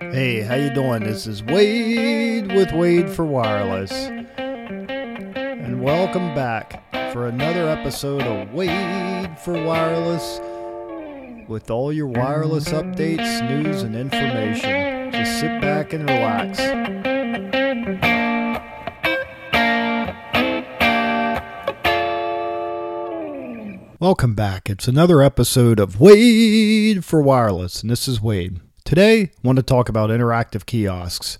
Hey, how you doing? This is Wade with Wade for Wireless. And welcome back for another episode of Wade for Wireless with all your wireless updates, news, and information. Just sit back and relax. Welcome back. It's another episode of Wade for Wireless, and this is Wade. Today, I want to talk about interactive kiosks,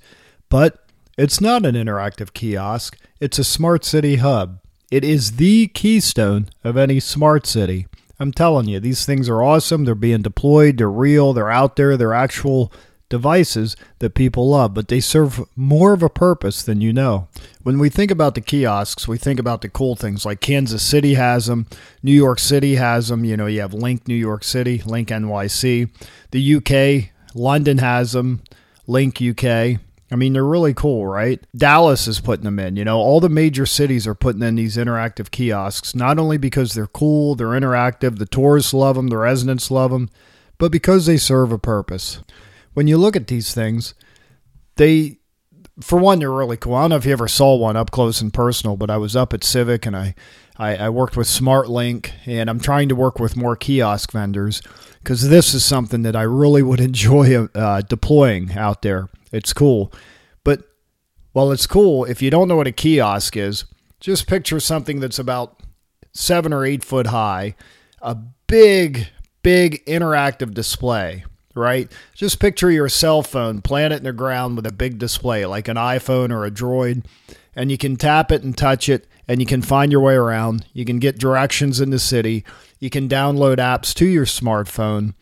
but it's not an interactive kiosk, it's a smart city hub. It is the keystone of any smart city. I'm telling you, these things are awesome. They're being deployed, they're real, they're out there, they're actual devices that people love, but they serve more of a purpose than you know. When we think about the kiosks, we think about the cool things like Kansas City has them, New York City has them. You know, you have Link New York City, Link NYC. The UK, London has them, Link UK. I mean, they're really cool, right? Dallas is putting them in. You know, all the major cities are putting in these interactive kiosks, not only because they're cool, they're interactive, the tourists love them, the residents love them, but because they serve a purpose when you look at these things, they, for one, they're really cool. I don't know if you ever saw one up close and personal, but I was up at CIVIQ and I, I, I worked with SmartLink and I'm trying to work with more kiosk vendors because this is something that I really would enjoy uh, deploying out there. It's cool. But while it's cool, if you don't know what a kiosk is, just picture something that's about seven or eight foot high, a big, big interactive display right? Just picture your cell phone, plant it in the ground with a big display like an iPhone or a Droid, and you can tap it and touch it, and you can find your way around. You can get directions in the city. You can download apps to your smartphone,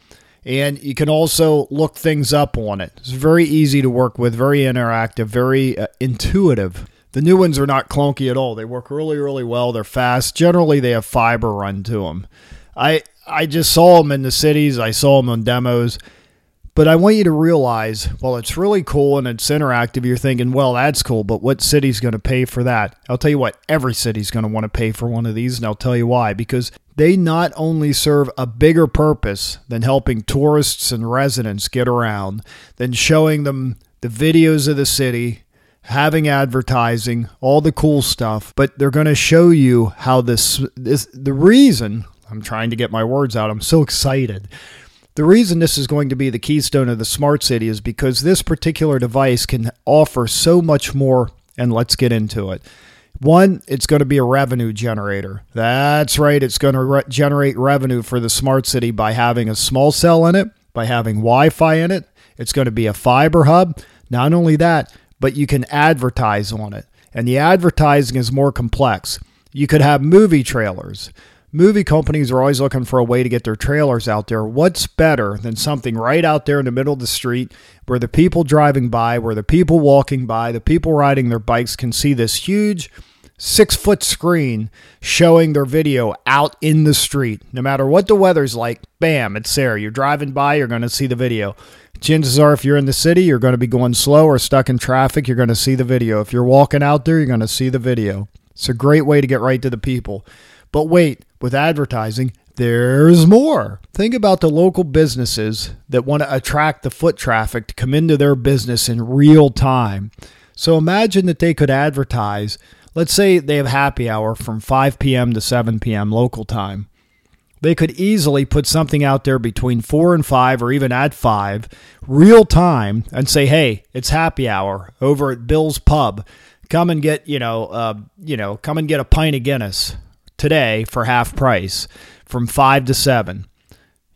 and you can also look things up on it. It's very easy to work with, very interactive, very uh, intuitive. The new ones are not clunky at all. They work really, really well. They're fast. Generally, they have fiber run to them. I I just saw them in the cities. I saw them on demos. But I want you to realize, while it's really cool and it's interactive, you're thinking, well, that's cool, but what city's going to pay for that? I'll tell you what, every city's going to want to pay for one of these, and I'll tell you why. Because they not only serve a bigger purpose than helping tourists and residents get around, than showing them the videos of the city, having advertising, all the cool stuff, but they're going to show you how this, this the reason I'm trying to get my words out. I'm so excited the reason this is going to be the keystone of the smart city is because this particular device can offer so much more, and let's get into it. One, it's going to be a revenue generator. That's right, it's going to re- generate revenue for the smart city by having a small cell in it, by having Wi Fi in it. It's going to be a fiber hub. Not only that, but you can advertise on it. And the advertising is more complex. You could have movie trailers movie companies are always looking for a way to get their trailers out there. What's better than something right out there in the middle of the street where the people driving by, where the people walking by, the people riding their bikes can see this huge six foot screen showing their video out in the street. No matter what the weather's like, bam, it's there. You're driving by, you're going to see the video. Chances are, if you're in the city, you're going to be going slow or stuck in traffic, you're going to see the video. If you're walking out there, you're going to see the video. It's a great way to get right to the people. But wait, with advertising, there's more. Think about the local businesses that want to attract the foot traffic to come into their business in real time. So imagine that they could advertise, let's say they have happy hour from 5 p.m. to 7 p.m. local time. They could easily put something out there between 4 and 5 or even at 5, real time, and say, hey, it's happy hour over at Bill's Pub. Come and get, you know, uh, you know, come and get a pint of Guinness today for half price from 5 to 7.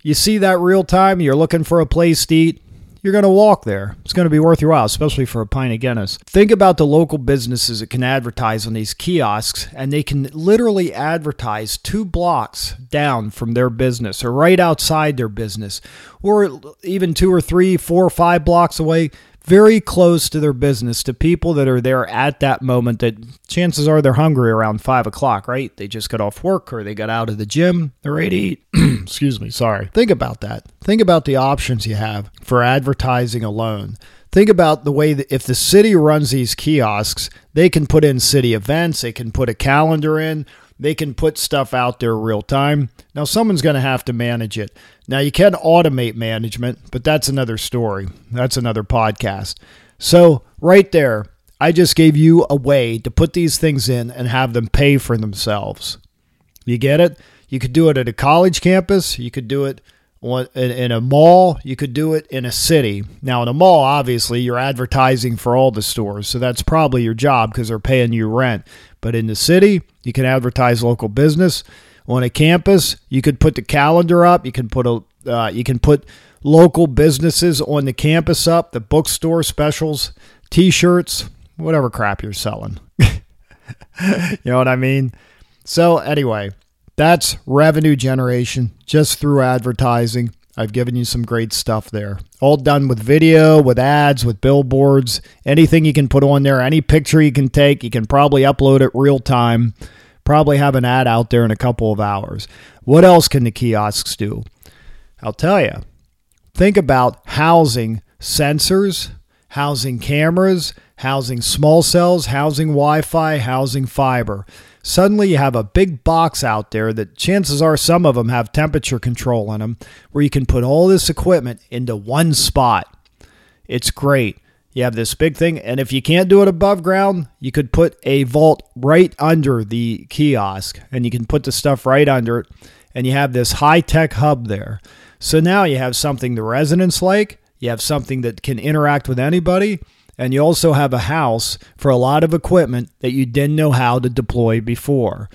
You see that real time, you're looking for a place to eat, you're going to walk there. It's going to be worth your while, especially for a pint of Guinness. Think about the local businesses that can advertise on these kiosks, and they can literally advertise two blocks down from their business or right outside their business, or even two or three, four or five blocks away very close to their business to people that are there at that moment that chances are they're hungry around five o'clock, right? They just got off work or they got out of the gym. They're ready to eat. Excuse me, sorry. Think about that. Think about the options you have for advertising alone. Think about the way that if the city runs these kiosks, they can put in city events, they can put a calendar in, they can put stuff out there real time. Now, someone's going to have to manage it. Now, you can automate management, but that's another story. That's another podcast. So, right there, I just gave you a way to put these things in and have them pay for themselves. You get it? You could do it at a college campus. You could do it in a mall. You could do it in a city. Now, in a mall, obviously, you're advertising for all the stores. So that's probably your job because they're paying you rent. But in the city, you can advertise local business. On a campus, you could put the calendar up. You can put a uh, you can put local businesses on the campus up, the bookstore specials, T-shirts, whatever crap you're selling. you know what I mean? So anyway, that's revenue generation just through advertising. I've given you some great stuff there. All done with video, with ads, with billboards, anything you can put on there, any picture you can take, you can probably upload it real time. Probably have an ad out there in a couple of hours. What else can the kiosks do? I'll tell you. Think about housing sensors, housing cameras, housing small cells, housing Wi Fi, housing fiber. Suddenly, you have a big box out there that chances are some of them have temperature control in them where you can put all this equipment into one spot. It's great. You have this big thing, and if you can't do it above ground, you could put a vault right under the kiosk and you can put the stuff right under it, and you have this high tech hub there. So now you have something the residents like, you have something that can interact with anybody, and you also have a house for a lot of equipment that you didn't know how to deploy before.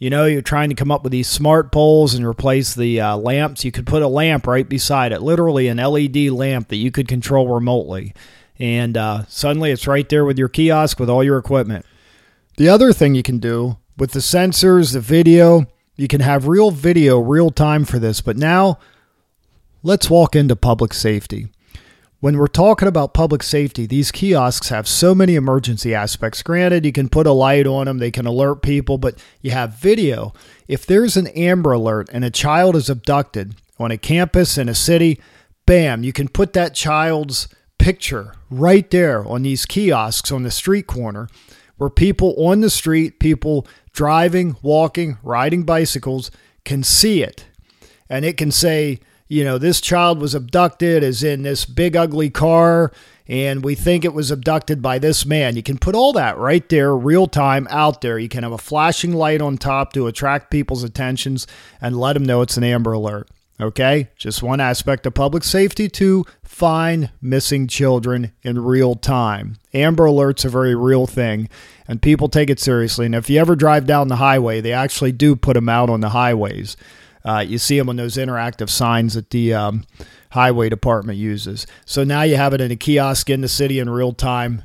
You know, you're trying to come up with these smart poles and replace the uh, lamps. You could put a lamp right beside it, literally an LED lamp that you could control remotely. And uh, suddenly it's right there with your kiosk with all your equipment. The other thing you can do with the sensors, the video, you can have real video, real time for this. But now let's walk into public safety when we're talking about public safety, these kiosks have so many emergency aspects. Granted, you can put a light on them, they can alert people, but you have video. If there's an Amber Alert and a child is abducted on a campus in a city, bam, you can put that child's picture right there on these kiosks on the street corner where people on the street, people driving, walking, riding bicycles can see it. And it can say, you know, this child was abducted, is in this big ugly car, and we think it was abducted by this man. You can put all that right there, real time, out there. You can have a flashing light on top to attract people's attentions and let them know it's an Amber Alert. Okay? Just one aspect of public safety to find missing children in real time. Amber Alert's a very real thing, and people take it seriously. And if you ever drive down the highway, they actually do put them out on the highways. Uh, you see them on those interactive signs that the um, highway department uses. So now you have it in a kiosk in the city in real time,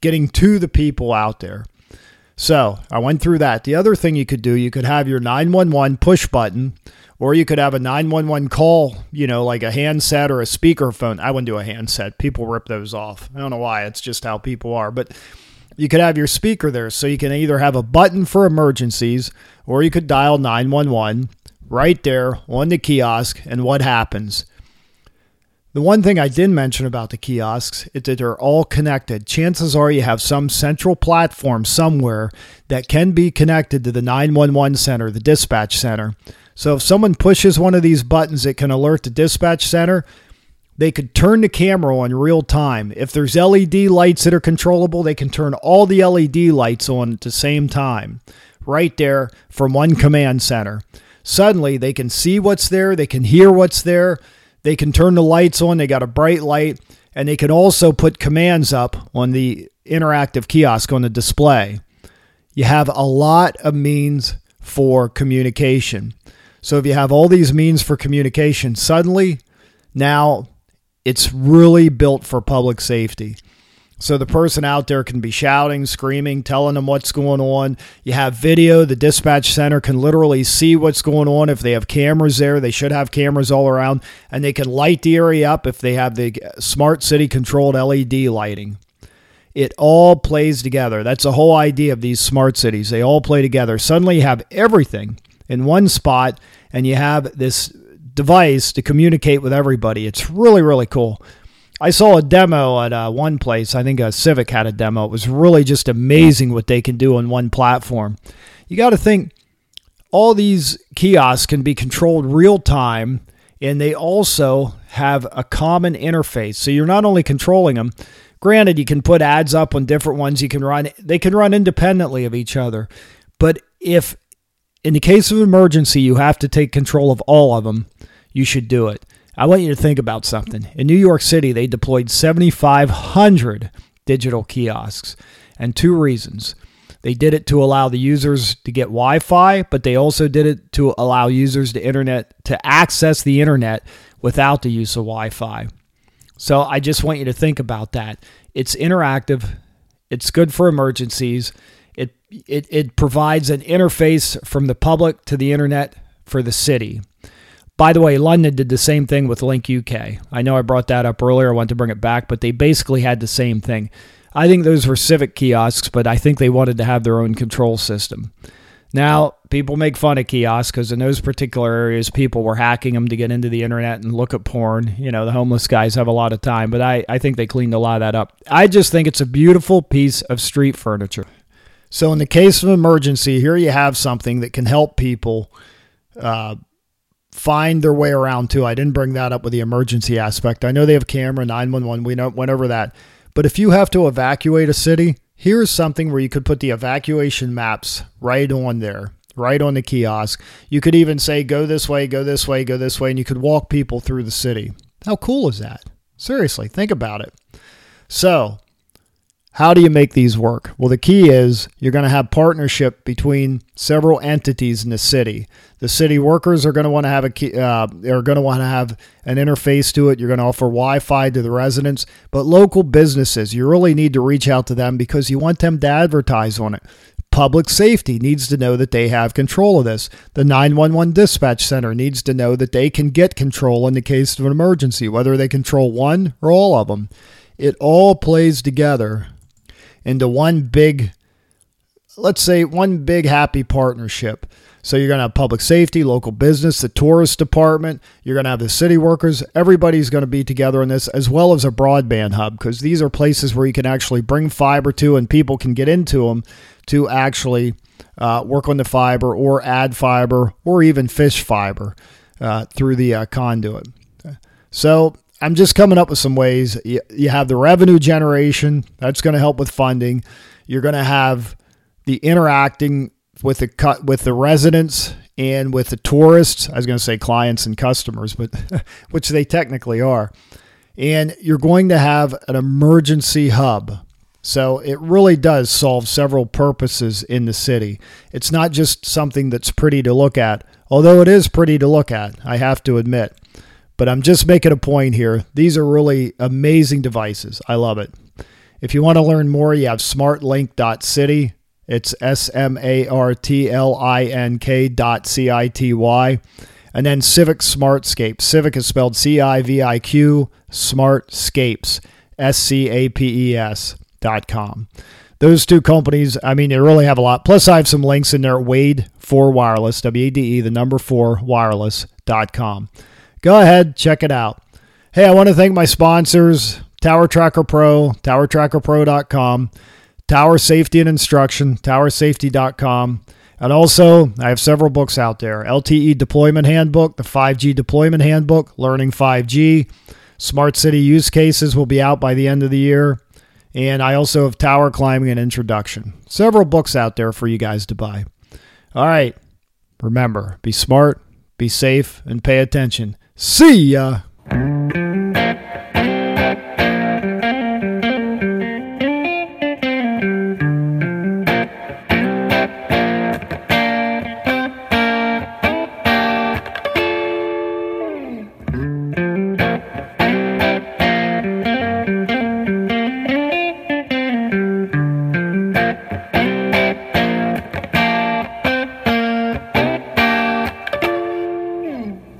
getting to the people out there. So I went through that. The other thing you could do, you could have your 911 push button, or you could have a 911 call, you know, like a handset or a speakerphone. I wouldn't do a handset. People rip those off. I don't know why. It's just how people are. But you could have your speaker there. So you can either have a button for emergencies, or you could dial 911 right there on the kiosk. And what happens? The one thing I did mention about the kiosks is that they're all connected. Chances are you have some central platform somewhere that can be connected to the 911 center, the dispatch center. So if someone pushes one of these buttons, it can alert the dispatch center. They could turn the camera on real time. If there's LED lights that are controllable, they can turn all the LED lights on at the same time, right there from one command center suddenly they can see what's there, they can hear what's there, they can turn the lights on, they got a bright light, and they can also put commands up on the interactive kiosk on the display. You have a lot of means for communication. So if you have all these means for communication, suddenly now it's really built for public safety. So the person out there can be shouting, screaming, telling them what's going on. You have video. The dispatch center can literally see what's going on. If they have cameras there, they should have cameras all around, and they can light the area up if they have the smart city controlled LED lighting. It all plays together. That's the whole idea of these smart cities. They all play together. Suddenly you have everything in one spot, and you have this device to communicate with everybody. It's really, really cool. I saw a demo at uh, one place. I think a CIVIQ had a demo. It was really just amazing what they can do on one platform. You got to think all these kiosks can be controlled real time and they also have a common interface. So you're not only controlling them, granted you can put ads up on different ones, you can run they can run independently of each other. But if in the case of emergency you have to take control of all of them, you should do it. I want you to think about something. In New York City, they deployed 7500 digital kiosks and two reasons. They did it to allow the users to get Wi-Fi, but they also did it to allow users to internet to access the internet without the use of Wi-Fi. So I just want you to think about that. It's interactive. It's good for emergencies. It it it provides an interface from the public to the internet for the city. By the way, London did the same thing with Link UK. I know I brought that up earlier. I want to bring it back, but they basically had the same thing. I think those were CIVIQ kiosks, but I think they wanted to have their own control system. Now, people make fun of kiosks because in those particular areas, people were hacking them to get into the internet and look at porn. You know, the homeless guys have a lot of time, but I, I think they cleaned a lot of that up. I just think it's a beautiful piece of street furniture. So, in the case of emergency, here you have something that can help people uh, find their way around too. I didn't bring that up with the emergency aspect. I know they have camera 911. We went over that. But if you have to evacuate a city, here's something where you could put the evacuation maps right on there, right on the kiosk. You could even say, go this way, go this way, go this way, and you could walk people through the city. How cool is that? Seriously, think about it. So, how do you make these work? Well, the key is you're going to have partnership between several entities in the city. The city workers are going to want to have a key, uh, are going to want to have an interface to it. You're going to offer Wi-Fi to the residents, but local businesses, you really need to reach out to them because you want them to advertise on it. Public safety needs to know that they have control of this. The 911 dispatch center needs to know that they can get control in the case of an emergency, whether they control one or all of them. It all plays together into one big, let's say, one big happy partnership. So you're going to have public safety, local business, the tourist department. You're going to have the city workers. Everybody's going to be together in this, as well as a broadband hub, because these are places where you can actually bring fiber to, and people can get into them to actually uh, work on the fiber, or add fiber, or even fish fiber uh, through the uh, conduit. So I'm just coming up with some ways. You, have the revenue generation, that's going to help with funding. You're going to have the interacting with the cut with the residents and with the tourists. I was going to say clients and customers, but which they technically are. And you're going to have an emergency hub. So it really does solve several purposes in the city. It's not just something that's pretty to look at, although it is pretty to look at, I have to admit. But I'm just making a point here. These are really amazing devices. I love it. If you want to learn more, you have smartlink.city. It's S M A R T L I N K dot C I T Y. And then CIVIQ Smartscape. CIVIQ is spelled C I V I Q, Smartscapes, S C A P E S dot com. Those two companies, I mean, they really have a lot. Plus, I have some links in there Wade for Wireless, W A D E, the number four wireless.com. Go ahead, check it out. Hey, I want to thank my sponsors Tower Tracker Pro, towertrackerpro.com, Tower Safety and Instruction, towersafety.com. And also, I have several books out there LTE Deployment Handbook, the 5G Deployment Handbook, Learning 5G, Smart City Use Cases will be out by the end of the year. And I also have Tower Climbing and Introduction. Several books out there for you guys to buy. All right. Remember, be smart, be safe, and pay attention. See ya.